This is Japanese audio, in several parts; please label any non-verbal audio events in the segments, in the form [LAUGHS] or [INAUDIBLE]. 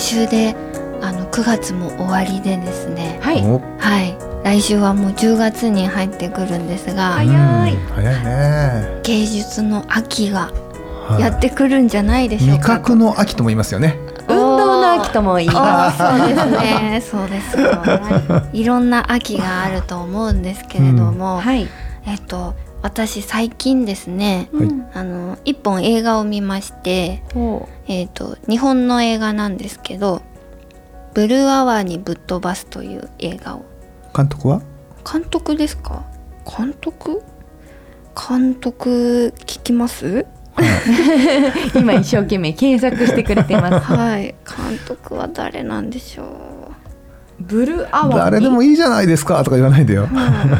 週であの9月も終わりでですね。はい。お。はい。来週はもう10月に入ってくるんですが、早い。うん。早いね、芸術の秋がはい。やってくるんじゃないでしょう味か、覚の秋とも言いますよね。運動の秋とも言います。そうですね。[LAUGHS] そうです。よ、はい、いろんな秋があると思うんですけれども、はい。えっと私最近ですねはい。あの一本映画を見ましてほえっ、と日本の映画なんですけど「ブルーアワーにぶっ飛ばす」という映画を。監督は？監督ですか？監督？監督聞きます？う [LAUGHS] 今一生懸命検索してくれてます。はい。監督は誰なんでしょうブルーアワーに。誰でもいいじゃないですかとか言わないでよ。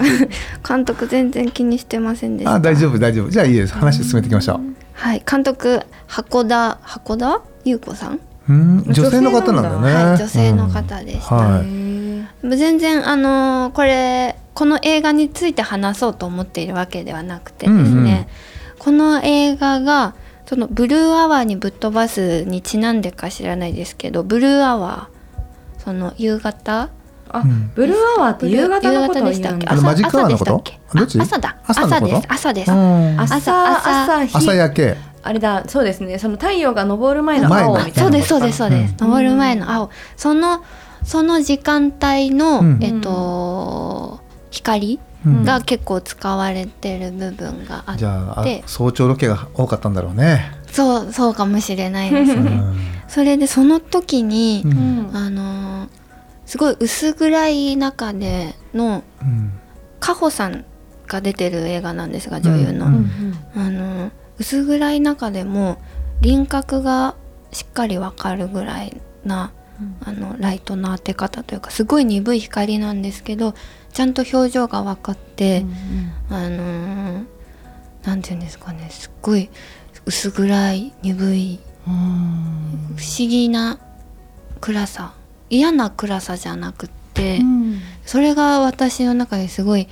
[LAUGHS] 監督全然気にしてませんでした。あ大丈夫大丈夫。じゃあいいです。話進めていきましょう。はい。監督箱田箱田？優子さん、うん。女性の方なんだね。はい女性の方でした、うん。はへー全然あのーこれこの映画について話そうと思っているわけではなくてですね、うんうん。この映画がそのブルーアワーにぶっ飛ばすにちなんでか知らないですけどブルーアワーその夕方？あ、うん。ブルーアワーって夕方のことを夕方でしたっけ？言うんだマジックアワーのこと？朝でしたっけ？どっ朝だ。朝のこと？です。朝です、うん。朝朝朝。日。朝焼け。あれだ。そうですね。その太陽が昇る前の青みたいな。そうです。そうです。そうです、うん。昇る前の青。そのその時間帯の、うん。えっと光うん。が結構使われてる部分があって、じゃああ早朝ロケが多かったんだろうね。そうそうかもしれないですね。うんそれでその時に、うん。うんあのーすごい薄暗い中でのうん。カホさんが出てる映画なんですが女優の、うん。うんあのー薄暗い中でも輪郭がしっかりわかるぐらいなあのライトの当て方というかすごい鈍い光なんですけどちゃんと表情が分かって、あのーなんていうんですかねすっごい薄暗い鈍い不思議な暗さ嫌な暗さじゃなくって、うん。それが私の中ですごい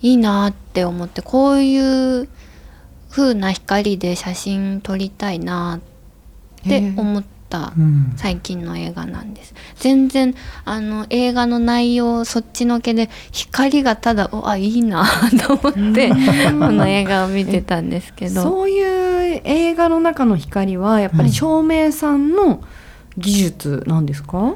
いいなって思ってこういう風な光で写真撮りたいなって思ったうん。最近の映画なんです。全然あの映画の内容そっちのけで光がただおあいいな [LAUGHS] と思ってこの映画を見てたんですけど。そういう映画の中の光はやっぱり照明さんの技術なんですか、う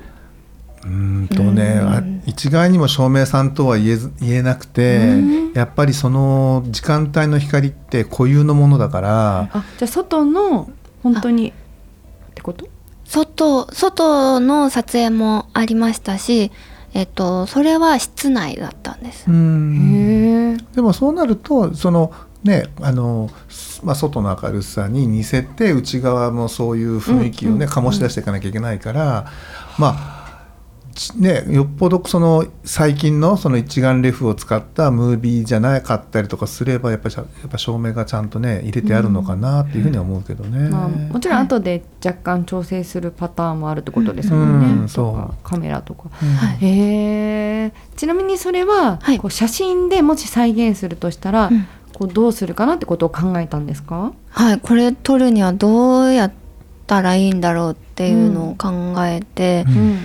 ーんとね、うん。あ一概にも照明さんとは言えず言えなくて、うん。やっぱりその時間帯の光って固有のものだから、あじゃあ外の本当にってこと？外外の撮影もありましたし、えっと、それは室内だったんです。でもそうなるとそのねあの、まあ、外の明るさに似せて内側もそういう雰囲気をね、うん醸し出していかなきゃいけないから、まあちね、よっぽどその最近のその一眼レフを使ったムービーじゃなかったりとかすればやっぱりやっぱ照明がちゃんとね入れてあるのかなっていうふうには思うけどね。まあ、もちろん後で若干調整するパターンもあるってことですもんね、うん。とそうか。カメラとか。うん。はいへえちなみにそれは、はい。こう写真でもし再現するとしたら、うん。こうどうするかなってことを考えたんですか？はい、これ撮るにはどうやったらいいんだろうっていうのを考えて、うん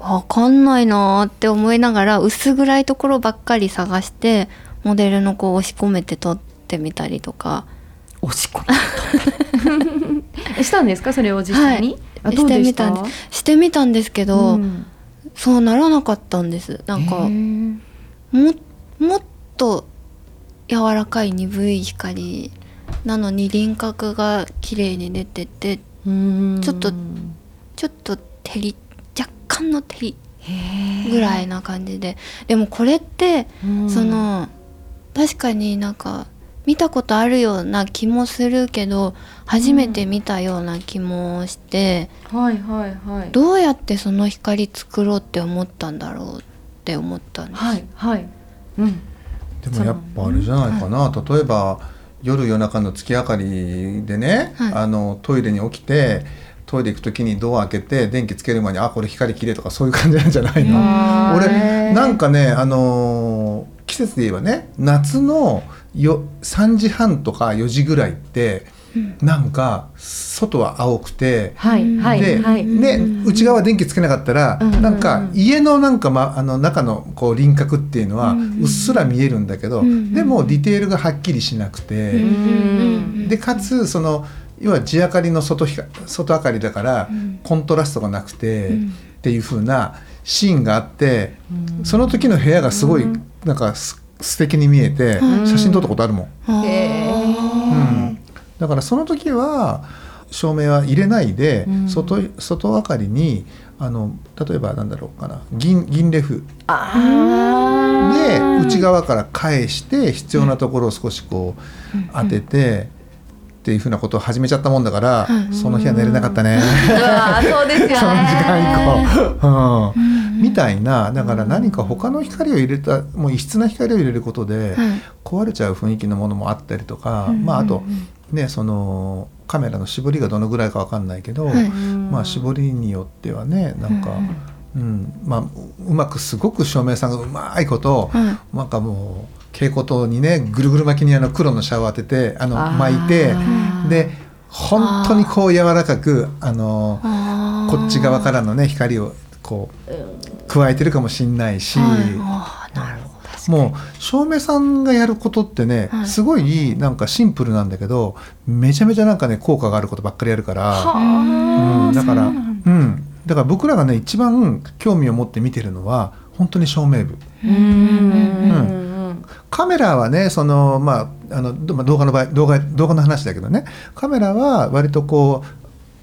わかんないなーって思いながら薄暗いところばっかり探してモデルの子を押し込めて撮ってみたりとか。押し込む [LAUGHS] したんですか？それを実際に、あどうでしてみたんしてみたんですけど、うん。そうならなかったんです。なんかももっと柔らかい鈍い光なのに輪郭が綺麗に出ててちょっとちょっと照り若干の照りへーぐらいな感じで。でもこれってうん。その確かになんか見たことあるような気もするけど初めて見たような気もして、はいはいはい。どうやってその光作ろうって思ったんだろうって思ったんです。はいはい。うん。でもやっぱあれじゃないかな、例えば夜夜中の月明かりでね、はい。あのトイレに起きてトイレ行く時にドア開けて電気つける前にあこれ光きれいとかそういう感じなんじゃないの？俺なんかねあのー季節で言えばね夏のよ3時半とか4時ぐらいって、なんか外は青くて、はいはいで、はい。ね、内側電気つけなかったら、うん。なんか家のなんか、ま、あの中のこう輪郭っていうのはうっすら見えるんだけど、ん。でもディテールがはっきりしなくて、ん。でかつその要は地明かりの外光外明かりだから、コントラストがなくて、っていう風なシーンがあって、その時の部屋がすごいなんかす素敵に見えて、写真撮ったことあるもん。うん。だからその時は照明は入れないで、外外明かりにあの例えばなんだろうかな銀銀レフ。あで内側から返して必要なところを少しこう当てて、っていうふうなことを始めちゃったもんだから、その日は寝れなかったね。そうですよね。時間以降、う。ん、みたいなだから何か他の光を入れたもう異質な光を入れることではい。壊れちゃう雰囲気のものもあったりとか、まああとねそのカメラの絞りがどのぐらいかわかんないけど、はい。まあ絞りによってはねなんか、うん。まあうまくすごく照明さんがうまいこと、はなんかもう蛍光灯にねぐるぐる巻きにあの黒のシャワー当ててあの巻いてで本当にこう柔らかくあのこっち側からのね光をこう加えてるかもしんないし、もう照明さんがやることってね、はい。すごいなんかシンプルなんだけどめちゃめちゃなんかね効果があることばっかりやるから、うん、だからうんだ。から僕らがね一番興味を持って見てるのは本当に照明部。うんカメラはねその、まあ、あの動画の場合動画動画の話だけどね。カメラは割とこう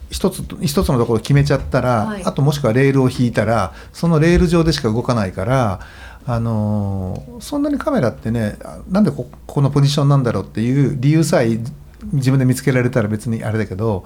一つ一つのところを決めちゃったら、はい。あともしくはレールを引いたらそのレール上でしか動かないから、あのーそんなにカメラってねあなんでここのポジションなんだろうっていう理由さえ自分で見つけられたら別にあれだけど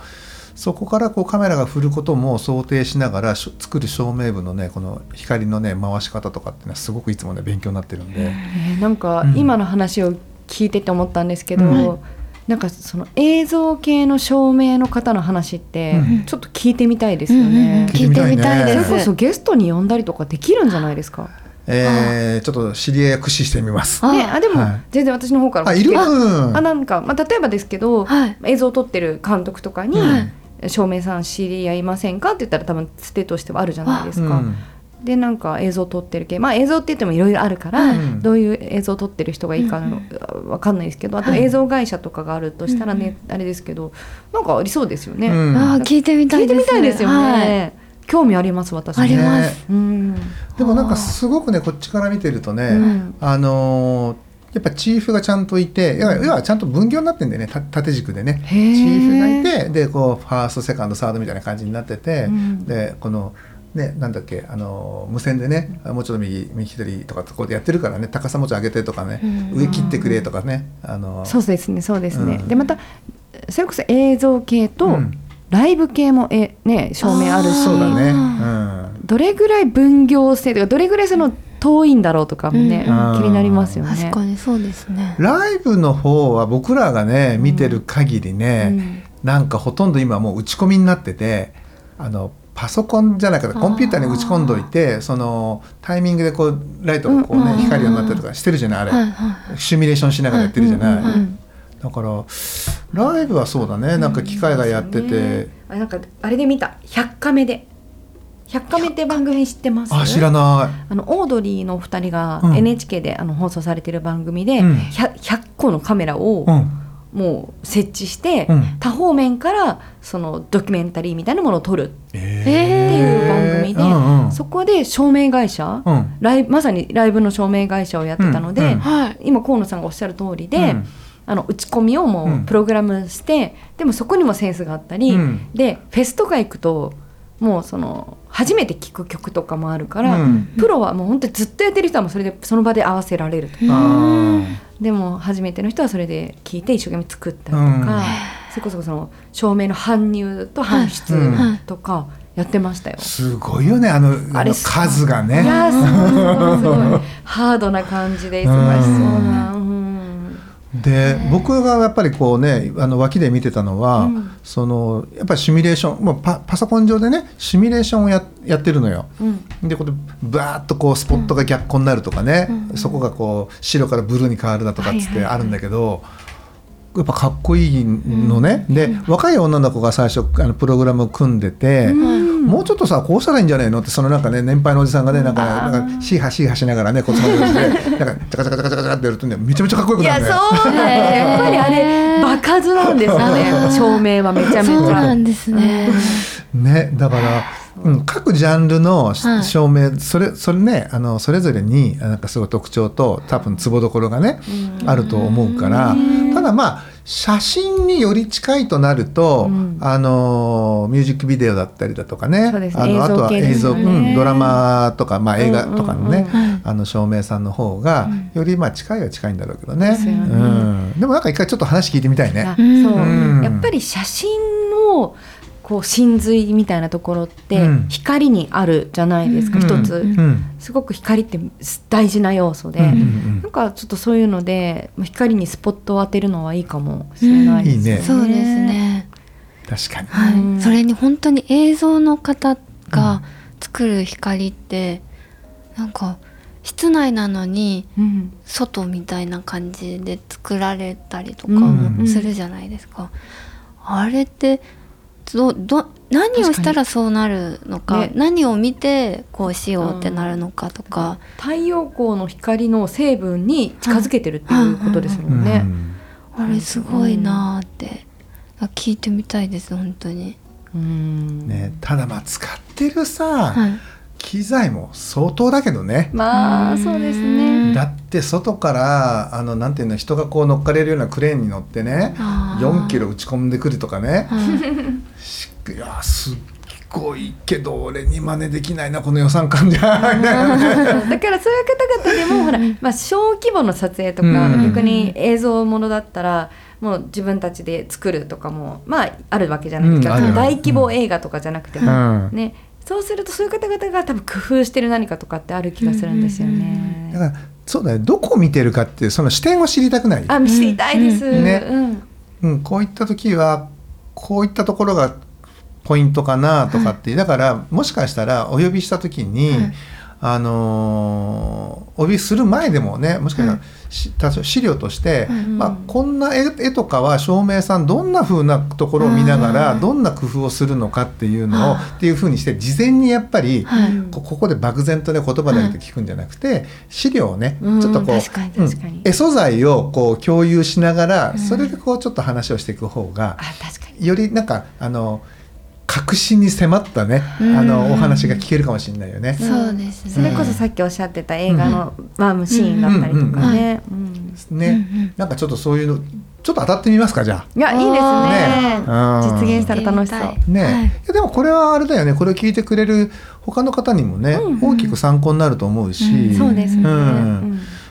そこからこうカメラが振ることも想定しながらしょ作る照明部のねこの光のね回し方とかっていうのはすごくいつもね勉強になってるんで。えーなんかうん今の話を聞いてて思ったんですけど、うんなんかその映像系の照明の方の話ってうんちょっと聞いてみたいですようんうんね。聞いてみたいでそれこす。そゲストに呼んだりとかできるんじゃないですか？えーちょっと知り合いを駆使してみます。あね、あでも、はい全然私の方からもあ、いる。あなんか、まあ、例えばですけど、はい映像を撮ってる監督とかに、はい照明さん知り合いませんかって言ったら多分つてとしてはあるじゃないですか。うんでなんか映像撮ってる系まあ映像って言ってもいろいろあるから、うんどういう映像撮ってる人がいいかの、わかんないですけどあと映像会社とかがあるとしたらね、あれですけどなんかありそうですよね。うんあー聞いてみた聞いていです。みたいですよはいね。興味あります私ありまねす。うん。でもなんかすごくねこっちから見てるとね、うんあのーやっぱチーフがちゃんといて要は要はちゃんと分業になってんだよね。た縦軸でね。チへー。ーフがいてでこうファーストセカンドサードみたいな感じになってて、うん。でこのねなんだっけあのー無線でねもうちょっと右右左とかこうやってるからね。高さもうちょい上げてとかね、うん。上切ってくれとかね。あのーそうですねそうですね。うん。でまたそれこそ映像系と、うん。ライブ系もえね照明あるし。そうだね、どれぐらい分業制とかどれぐらいその遠いんだろうとかもね、うん。気になりますよね。確かにそうですね。うん、ライブの方は僕らがね見てる限りね、うん。なんかほとんど今もう打ち込みになっててあのパソコンじゃないかコンピューターに打ち込んどいてそのタイミングでこうライトがこうね、うん。光るようになったりとかしてるじゃないあれ、はいはい。シミュレーションしながらやってるじゃない、うんうんうん。だからライブはそうだね。なんか機械がやってて、あなんかあれで見た。100カメで100カメって番組知ってます？あ知らなあのオードリーのお二人がうん。NHK であの放送されてる番組で、うん。100, 100個のカメラをい、うん。もう設置して、うん。多方面からそのドキュメンタリーみたいなものを撮る。っえていう番組で、うんうん。そこで照明会社、うん。ライブまさにライブの照明会社をやってたので、うん。うんはい。今河野さんがおっしゃる通りで、うん。あの打ち込みをもうん。うプログラムして、でもそこにもセンスがあったり、うん。でフェスとか行くともうその初めて聴く曲とかもあるから、うん。プロはもう本当にずっとやってる人はもうそれでその場で合わせられるとかあでも初めての人はそれで聴いて一生懸命作ったりとか、うん。それこそその照明の搬入と搬出うん。とかやってましたよ。ー。すごいよねあのあの数がいね。いすごいすごい。[LAUGHS] ハードな感じで忙しそうな、うんで僕がやっぱりこうねあの脇で見てたのは、うん。そのやっぱりシミュレーションもうパパソコン上でねシミュレーションをややってるのよ。うん。でこれバーッとこうスポットが逆光になるとかね、そこがこう白からブルーに変わるだとかっつっはいはいはい。てあるんだけど、やっぱかっこいいのね、で若い女の子が最初あのプログラムを組んでて、もうちょっとさこうしたらいいんじゃないのってそのなんかね年配のおじさんがねなんかなんかシーハシーハしながらねこっちまでやってなんかチャカチャカチャカチャカってやるとねめちゃめちゃかっこよくいやなるね。そうだねやっぱりあれ場数なんです。よね。照明はめちゃめちそうなゃんですね。ね、だから、うん、各ジャンルのしはい。照明、それそれねあのそれぞれにあなんかすごい特徴と多分ツボどころがねあると思うからただまあ写真により近いとなると、うん。あのミュージックビデオだったりだとかね。ね。あのあとは映映像、うん、ドラマとか、まあ、映画とかのね、うんうんうん。あの照明さんの方がよりまあ近いは近いんだろうけどね。うん、でもなんか一回ちょっと話聞いてみたいね。そう、うん。やっぱり写真のこう真髄みたいなところってうん。光にあるじゃないですか、うん一つ、うん。すごく光って大事な要素で、なんかちょっとそういうので光にスポットを当てるのはいいかもしれないですね。うんいいね。そうですね。確かに。はい、うん。それに本当に映像の方が作る光って、なんか室内なのにうん。外みたいな感じで作られたりとかうん。もするじゃないですか。あれってどど何をしたらそうなるのかね何を見てこうしようってなるのかとか、太陽光の光の成分に近づけてるっていうことですもんね。うん。あれすごいなーって、聞いてみたいです本当に。うん。ね、ただまあ使ってるさ、はい。機材も相当だけどね、まあそうですね。だって外からあのなんていうの人がこう乗っかれるようなクレーンに乗ってねあー。4キロ打ち込んでくるとかね。は [LAUGHS] いやすっごいけど俺に真似できないなこの予算感じゃみたいな。ね [LAUGHS] だからそういう方々でもほら、まあ、小規模の撮影とか、うん。逆に映像ものだったらもう自分たちで作るとかもまああるわけじゃないですか、うん大規模映画とかじゃなくてうも、ん。ね。そうするとそういう方々が多分工夫してる何かとかってある気がするんですよね。だからそうだね。どこ見てるかっていうその視点を知りたくない、あ知りたいです。うん。ね。うん。うん、こういった時はこういったところがポイントかなとかって、だからもしかしたらお呼びした時に、はいあのーお呼びする前でもねもしかしたら、し多少資料として、うんまあ、こんな絵絵とかは照明さんどんな風なところを見ながらうんどんな工夫をするのかっていうのをあっていう風にして事前にやっぱり、はい。こここで漠然とね言葉だけで聞くんじゃなくて、資料をね、うん。ちょっとこううん。絵素材をこう共有しながら、うん。それでこうちょっと話をしていく方がよりなんかあの確信に迫ったね、うん。あのお話が聞けるかもしれないよね。そうですね。それこそさっきおっしゃってた映画のワームシーンだったりとかね。うんね、なんかちょっとそういうのちょっと当たってみますかじゃいやいいですね。ね。うん。実現したら楽しそう。あ。ね、はい。いやでもこれはあれだよね。これを聞いてくれる他の方にもね、うんうん。大きく参考になると思うし、うんそうですね。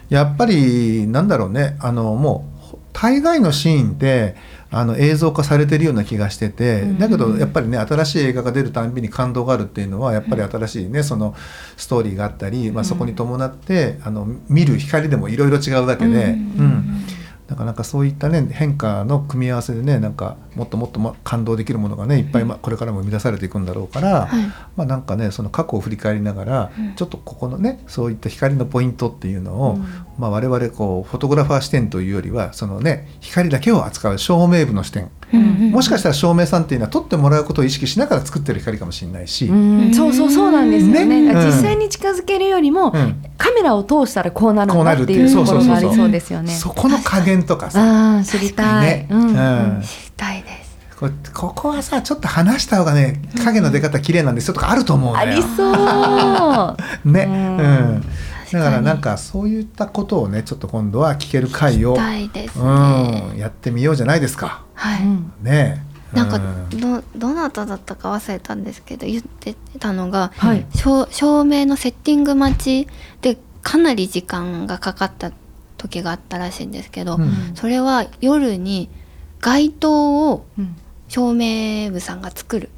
やっぱりなんだろうね。あのもう大概のシーンってあの映像化されてるような気がしてて、うん。だけどやっぱりね新しい映画が出るたんびに感動があるっていうのはやっぱり新しいねそのストーリーがあったり、まあ、そこに伴って、あの見る光でもいろいろ違うわけで、うん。うん。なかなかそういったね変化の組み合わせでねなんかもっともっとま感動できるものがねいっぱいまこれからも生み出されていくんだろうから、はい。まあなんかねその過去を振り返りながら、うん。ちょっとここのねそういった光のポイントっていうのを、うんまあ我々こうフォトグラファー視点というよりはそのね光だけを扱う照明部の視点、もしかしたら照明さんっていうのは撮ってもらうことを意識しながら作ってる光かもしれないし、うん。そうそうそうなんですよね。ね。うん。実際に近づけるよりも、うん。カメラを通したらこうなるんこうなだってるっていうところがありそうですよね。そこの加減とかさ。知りたい。ね。うん。うん。知りたいです。こここはさちょっと話した方がね影の出方綺麗なんですよとかあると思うのよ。ありそう。[LAUGHS] ね、ううんだからなんかそういったことをねちょっと今度は聞ける回を、ね、うん、やってみようじゃないですか。はい、うんね。えなんかうん。どどなただったか忘れたんですけど言ってたのが、はい。照照明のセッティング待ちでかなり時間がかかった時があったらしいんですけど、うん。それは夜に街灯をうん。照明部さんが作る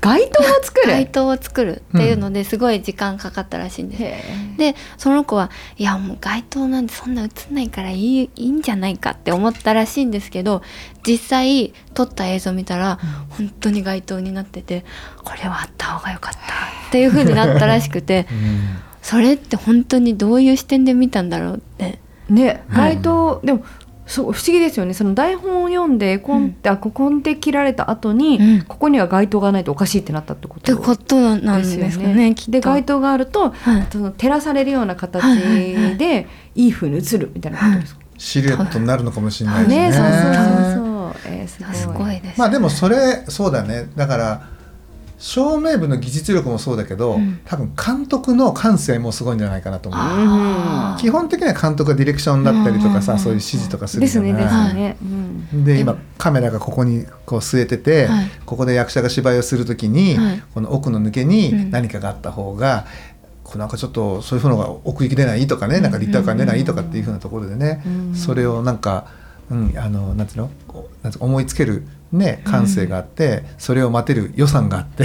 街灯を作る。街灯を作るっていうのですごい時間かかったらしいんです、へでその子はいやもう街灯なんてそんな映んないからいいいいんじゃないかって思ったらしいんですけど実際撮った映像見たら、本当に街灯になっててこれはあった方が良かったっていう風になったらしくて [LAUGHS] うん。それって本当にどういう視点で見たんだろうって。えねはい。街灯、でもそう不思議ですよね。その台本を読んでコンテ、あここで切られた後に、うん。ここには街灯がないとおかしいってなったってことってことなんですかねきっと。で街灯があると、はい。その照らされるような形はいはいはいでいい風に映るみたいなことですか、シルエットになるのかもしれないしね。ねそうそうそう。そう、えーすごい。すごいです、ね、まあでもそれそうだね。だから照明部の技術力もそうだけど、うん。多分監督の感性もすごいんじゃないかなと思う。基本的には監督がディレクションだったりとかさ、うんそういう指示とかするですねですないね、うん。で今カメラがここにこう据えてて、はい。ここで役者が芝居をするときに、はい。この奥の抜けうん。に何かがあった方が、こうなんかちょっとそういうのが奥行き出ないとかね、なんか立体感出ないとかっていうふうなところでね、うん。それをなんか、うん、あのなんていうの？なんていうの思いつけるね感性があって、それを待てる予算があって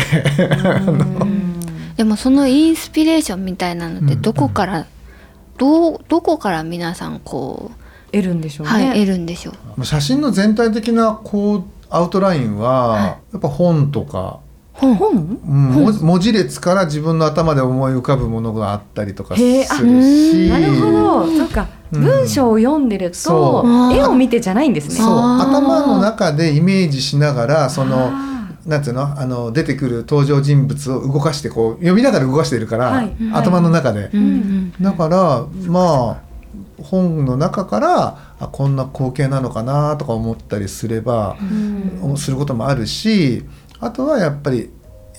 うん。[LAUGHS] でもそのインスピレーションみたいなのってうん。どこから、どうどこから皆さんこ得るんでしょう、うね、はい得るんでしょう写真の全体的なこうアウトラインは、はい。やっぱ本とか。本？本？うん、文字列から自分の頭で思い浮かぶものがあったりとかするし、なるほど。そうか、うん。文章を読んでると絵を見てじゃないんですね。頭の中でイメージしながらそのあなんていうの？あの出てくる登場人物を動かしてこう読みながら動かしているから、はい。頭の中で、うんうんだからまあ本の中からあこんな光景なのかなとか思ったりすれば、ーうん。することもあるしあとはやっぱり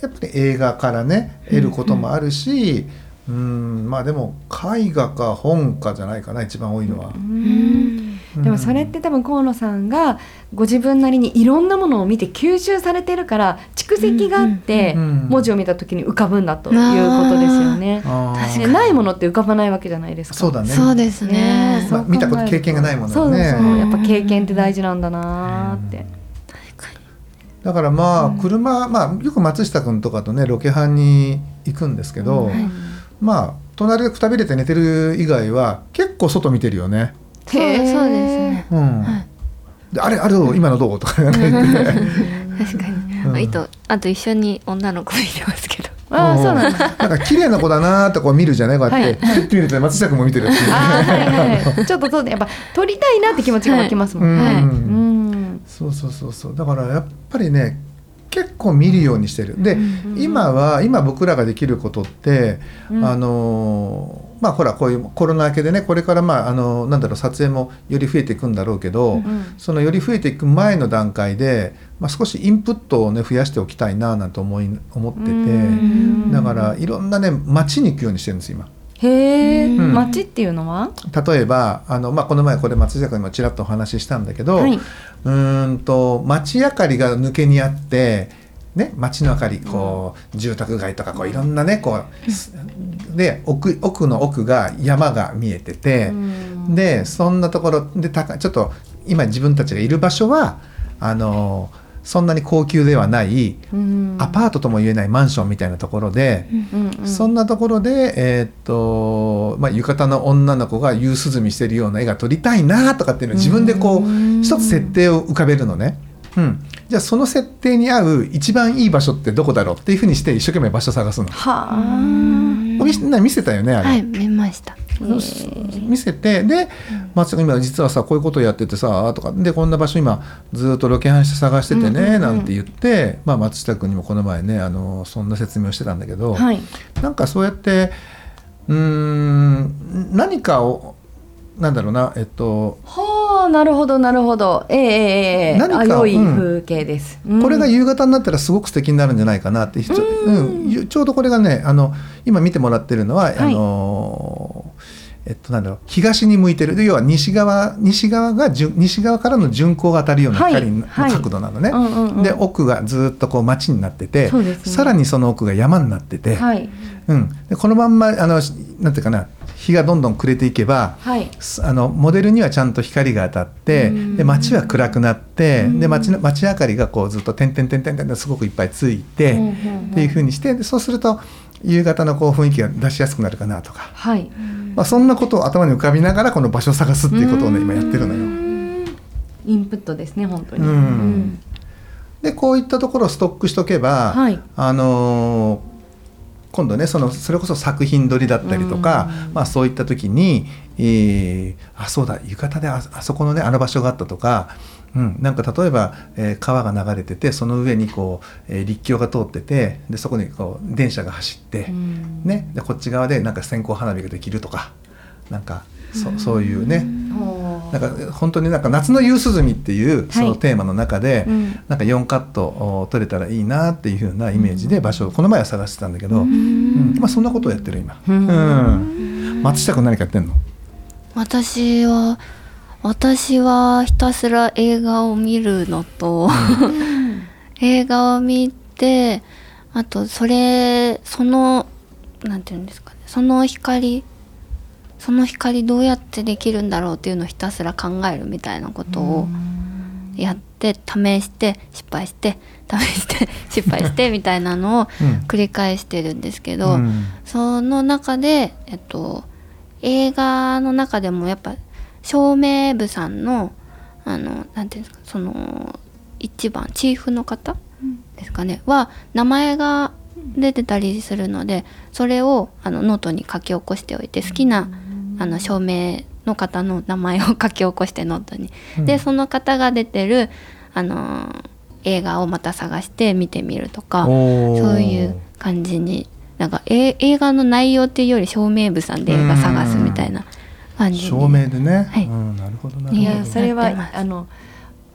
やっぱり映画からね得ることもあるし、うんまあでも絵画か本かじゃないかな一番多いのは。うん。でもそれって多分河野さんがご自分なりにいろんなものを見て吸収されてるから蓄積があってうんうんうん。文字を見た時に浮かぶんだということですよね。あー。ねないものって浮かばないわけじゃないですか。そうだね。そうですね。そうまあ見たこと経験がないものそうはね。そうそうやっぱ経験って大事なんだなーって。だからまあ車、まあよく松下君とかとねロケハンに行くんですけど、はい。まあ隣でくたびれて寝てる以外は結構外見てるよね。そうそうですね。うん。はい。であれあれ今のどう？とかね言って。確かに、うん。あとあと一緒に女の子もいてますけど。[LAUGHS] ああそうなんだ。なんか綺麗な子だなーってこう見るじゃないこうやって、はい。ふって見ると松下君も見てるってい。う [LAUGHS] ねあーはいはい。ちょっとそうやっぱ撮りたいなって気持ちが湧きますもんね。はい。うん。そうそうそうそう。だからやっぱりね結構見るようにしてる。で、うん今は今僕らができることって、うん。あのーまあほらこういうコロナ明けでねこれからまああのなんだろう撮影もより増えていくんだろうけど、うんそのより増えていく前の段階で、まあ、少しインプットをね増やしておきたいななんて思い思ってて、うん。だからいろんなね街に行くようにしてるんです今。へえ、うん。街っていうのは？例えばあの、まあ、この前これ松下君にもちらっとお話ししたんだけど、はい。うーんと街明かりが抜けにあって、ね、街の明かりこう、住宅街とかこういろんなねこうで奥奥の奥が山が見えてて、うん。でそんなところで高ちょっと今自分たちがいる場所はあのそんなに高級ではない、うんアパートとも言えないマンションみたいなところで。うんうんそんなところで、えーっとまあ、浴衣の女の子が夕涼みしてるような絵が撮りたいなとかっていうのを自分でこううん一つ設定を浮かべるのね。うん、じゃあその設定に合う一番いい場所ってどこだろうっていうふうにして一生懸命場所探すの。はあ。見せな見せたよねあれ。はい見ました見せてで松坂今実はさこういうことやっててさとかでこんな場所今ずっとロケハンして探しててね、なんて言って、まあ、松下君にもこの前ねあのそんな説明をしてたんだけど、はい。なんかそうやってうーん何かをなんだろうなえっとはあ、なるほどなるほど。ええええええ。何かあ良いうん。風景です。うん。これが夕方になったらすごく素敵になるんじゃないかなって、ちょうん。ちょうどこれがねあの今見てもらってるのは、い。あのえっと、なんだろう。東に向いてる。で要は西側西側が順西側からの巡光が当たるようなはい光のはい。角度なのね。うんうんうん。で奥がずっとこう町になってて、ね。さらにその奥が山になってて、はい。うん、でこのまんまあのなんていうかな日がどんどん暮れていけばはいすあのモデルにはちゃんと光が当たってうんで街は暗くなってうんで街の街明かりがこうずっと点々点々点々すごくいっぱいついてっていう風にしてでそうすると夕方のこう雰囲気が出しやすくなるかなとか、はいまあ、そんなことを頭に浮かびながらこの場所を探すっていうことをね今やってるのよ。インプットですね本当にうんでこういったところをストックしとけば、はいあのー今度ねそのそれこそ作品撮りだったりとか、まあ、そういった時に、えーあそうだ浴衣でああそこのねあの場所があったとか、うん、なんか例えば、えー川が流れててその上にこう、えー陸橋が通っててでそこにこう電車が走って、うん。ね、でこっち側でなんか線香花火ができるとかなんかそそういうね。なんか本当になんか夏の夕涼みっていうそのテーマの中で、うん。なんか4カットお撮れたらいいなっていう風なイメージで場所をこの前は探してたんだけど、うん。まあそんなことをやってる今。うん。うん。松下君何かやってんの？私は私はひたすら映画を見るのと [LAUGHS] 映画を見てあとそれそのなんていうんですかねその光その光どうやってできるんだろうっていうのをひたすら考えるみたいなことをやって試して失敗して試して [LAUGHS] 失敗してみたいなのをうん。繰り返してるんですけど、うん。その中で、えっと、映画の中でもやっぱ照明部さんのあのなんていうんですかその一番チーフの方ですかねは名前が出てたりするのでそれをあのノートに書き起こしておいて好きなあの照明の方の名前を書き起こしてノートに。うん。でその方が出てるあの映画をまた探して見てみるとか。そういう感じになんかえ映画の内容っていうより照明部さんで映画探すみたいな感じに。照明でね、はい。うん、なるほどなるほど。いやそれはあの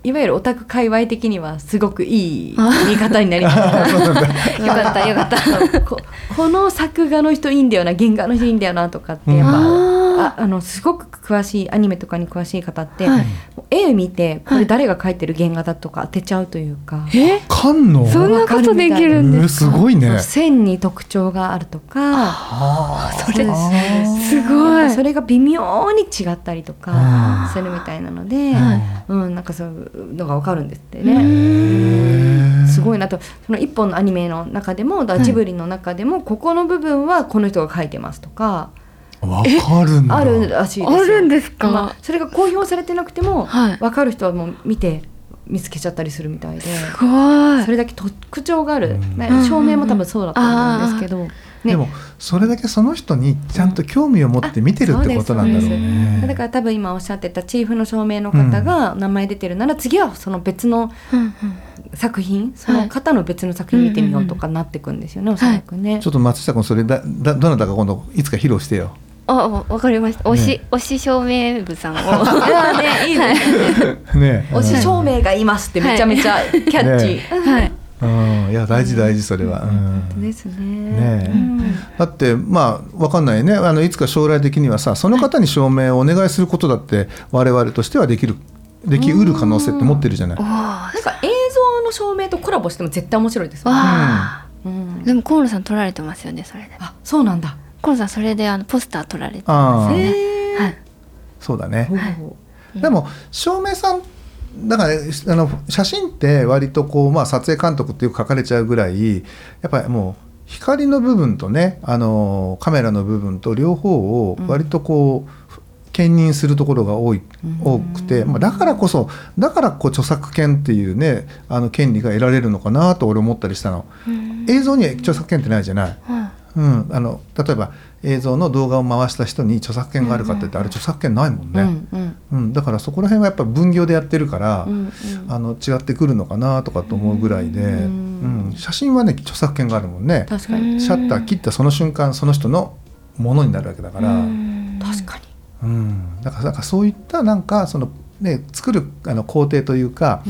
いわゆるオタク界隈的にはすごくいい見方になります。よかったよかった。[LAUGHS] ここの作画の人いいんだよな原画の人いいんだよなとかってやっぱ、ああのすごく詳しいアニメとかに詳しい方って、はい。絵見てこれ誰が描いてる原画だとか当てちゃうというか、え？かんの？そんなことできるんえーですか？すごいね。線に特徴があるとか。それすごい。それが微妙に違ったりとうんかするみたいなので、はい。うん、なんかそういうのがわかるんですってへね。ー。すごいなと。その一本のアニメの中でもジブリの中でもここの部分はこの人が描いてますとかわかるんだ。あるらしいですよ。あるんですか？まあ、それが公表されてなくても、はい。分かる人はもう見て見つけちゃったりするみたいで。すごい。それだけ特徴がある、うん。まあ照明も多分そうだと思うんですけど、ね。でもそれだけその人にちゃんと興味を持って見てるってことなんだろうね。だから多分今おっしゃってたチーフの照明の方が名前出てる。なら、次はその別のうんうん。作品その方の別の作品見てみようとかなってくんですよね、おそらくね。ちょっと松下君それだだどなたか今度いつか披露してよ。あわわかりました。推し、ね推し照明部さんを。[LAUGHS] いやねいいですねね。[LAUGHS] 推し照明がいますってめちゃめちゃキャッチ。ー。はい。うん、いや大事大事それは。うん。ですね。ねえ。うん。だってまあわかんないね。あのいつか将来的にはさその方に証明をお願いすることだって我々としてはできるできうる可能性って持ってるじゃない。なんか映像の照明とコラボしても絶対面白いですもんね。わうん。ーでも河野さん撮られてますよねそれで。あ、そうなんだ。河野さんそれであのポスター撮られてますよねはい。そうだね。ほ。うほでも照明さんだから、ね、あの写真って割とこう、まあ、撮影監督ってよく書かれちゃうぐらいやっぱりもう光の部分とねあのカメラの部分と両方を割とこう、兼任するところが多い多くて、まあ、だからこそだからこう著作権っていうねあの権利が得られるのかなと俺思ったりしたの。映像には著作権ってないじゃない。はいうん、あの例えば映像の動画を回した人に著作権があるかって言って、あれ著作権ないもんう。ね。うんうん。うん、だからそこら辺はやっぱ分業でやってるから、うん。うんあの違ってくるのかなとかと思うぐらいで、うん写真はね著作権があるもんね。確かに。シャッター切ったその瞬間その人のものになるわけだから、うん。確かに。だからなんかそういったなんかその、ね、作るあの工程というか、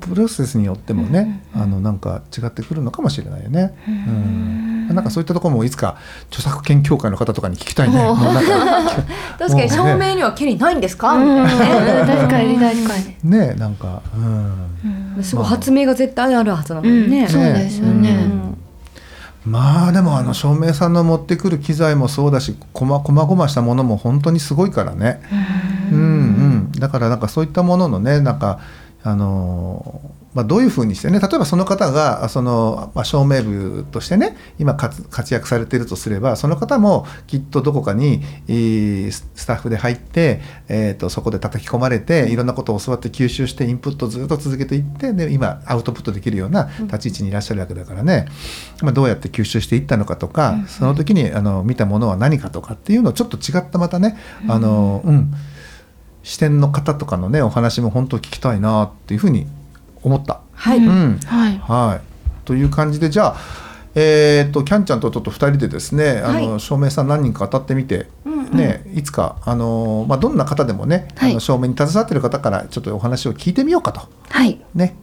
プロセスによってもね、あのなんか違ってくるのかもしれないよね。うんなんかそういったところもいつか著作権協会の方とかに聞きたいね。[LAUGHS] 確かに証明には権利ないんですか、確かに確かに。ねなんか。うん。すごい発明が絶対あるはずなのにね、うん。そうですよね。うん。まあでもあの照明さんの持ってくる機材もそうだしこまこまごましたものも本当にすごいからね。うんうん、だからなんかそういったもののねなんかあのーまあ、どういうふうにしてね例えばその方がその、まあ、照明部としてね今活活躍されてるとすればその方もきっとどこかに、スタッフで入って、えー、とそこで叩き込まれていろんなことを教わって吸収してインプットをずっと続けていってで今アウトプットできるような立ち位置にいらっしゃるわけだからね、まあ、どうやって吸収していったのかとか、その時にあの見たものは何かとかっていうのをちょっと違ったまたね、あのうん。視点の方とかのねお話も本当聞きたいなっていうふうに思った。はい、うんはい。はい、という感じでじゃあ、えー、とキャンちゃんとちょっと2人でですねあの、はい照明さん何人か当たってみて、ね、いつかあの、まあ、どんな方でもね、はいあの照明に携わってる方からちょっとお話を聞いてみようかと。はい。ね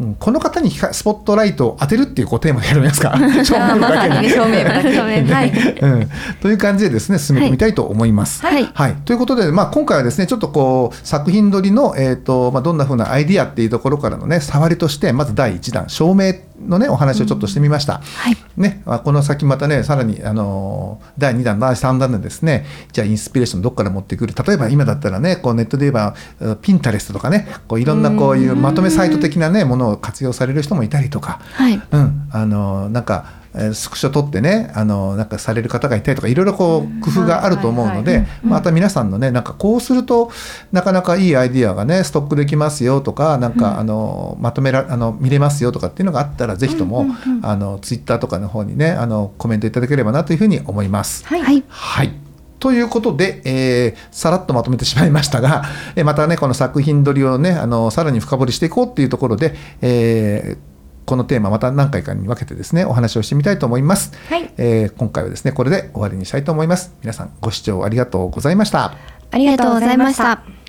うんこの方に光スポットライトを当てるっていうこうテーマでやりますか？照明部だけに。照明部だけ [LAUGHS] はい。うん、という感じでですね進めてみたいと思います。はい。はい、ということで、まあ、今回はですねちょっとこう作品撮りの、えーとまあ、どんな風なアイディアっていうところからのね触りとしてまず第1弾照明のねお話をちょっとしてみました。はい。ね、あこの先またねさらに、あのー第2弾第3弾でですねじゃあインスピレーションどっから持ってくる？例えば今だったらねこうネットで言えばうんピンタレストとかねこういろんなこういうまとめサイト的なねものを活用される人もいたりとか、はい。うん、あのなんか、えースクショ撮ってねあのなんかされる方がいたりとかいろいろこう工夫があると思うのはいでまた皆さんのねなんかこうするとなかなかいいアイディアがねストックできますよとかなんか、あのまとめらあの見れますよとかっていうのがあったらぜひとも、あのツイッターとかの方にねあのコメントいただければなというふうに思います。はいはい。はい。ということで、えーさらっとまとめてしまいましたが、えーまたね、この作品撮りをね、あの、さらに深掘りしていこうっていうところで、えーこのテーマまた何回かに分けてですね、お話をしてみたいと思います。はいえー今回はですね、これで終わりにしたいと思います。皆さんご視聴ありがとうございました。ありがとうございました。